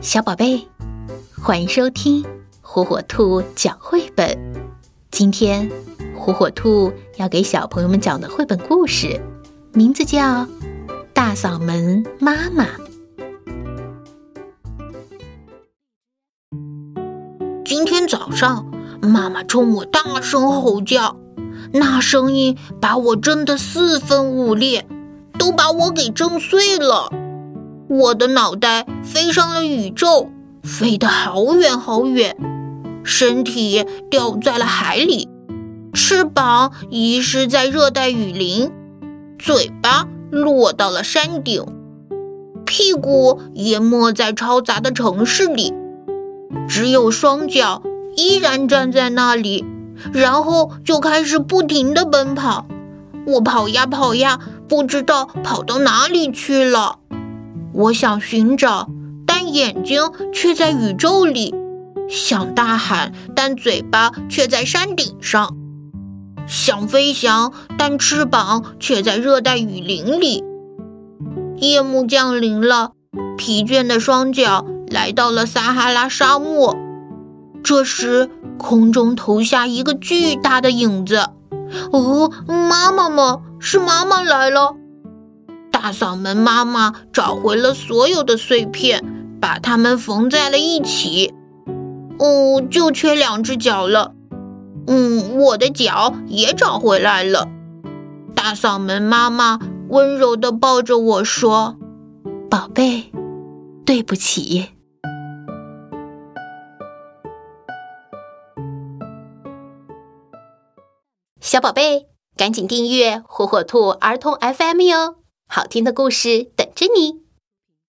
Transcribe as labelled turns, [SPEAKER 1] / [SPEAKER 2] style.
[SPEAKER 1] 小宝贝，欢迎收听火火兔讲绘本。今天，火火兔要给小朋友们讲的绘本故事，名字叫《大嗓门妈妈》。
[SPEAKER 2] 今天早上，妈妈冲我大声吼叫，那声音把我震得四分五裂，都把我给震碎了。我的脑袋飞上了宇宙，飞得好远好远，身体掉在了海里，翅膀遗失在热带雨林，嘴巴落到了山顶，屁股淹没在嘈杂的城市里，只有双脚依然站在那里，然后就开始不停地奔跑。我跑呀跑呀，不知道跑到哪里去了。我想寻找，但眼睛却在宇宙里；想大喊，但嘴巴却在山顶上；想飞翔，但翅膀却在热带雨林里。夜幕降临了，疲倦的双脚来到了撒哈拉沙漠。这时，空中投下一个巨大的影子。哦，妈妈吗？是妈妈来了。大嗓门妈妈找回了所有的碎片，把它们缝在了一起。哦，就缺两只脚了。嗯，我的脚也找回来了。大嗓门妈妈温柔地抱着我说：“
[SPEAKER 1] 宝贝，对不起。”小宝贝，赶紧订阅火火兔儿童 FM 哟！好听的故事等着你。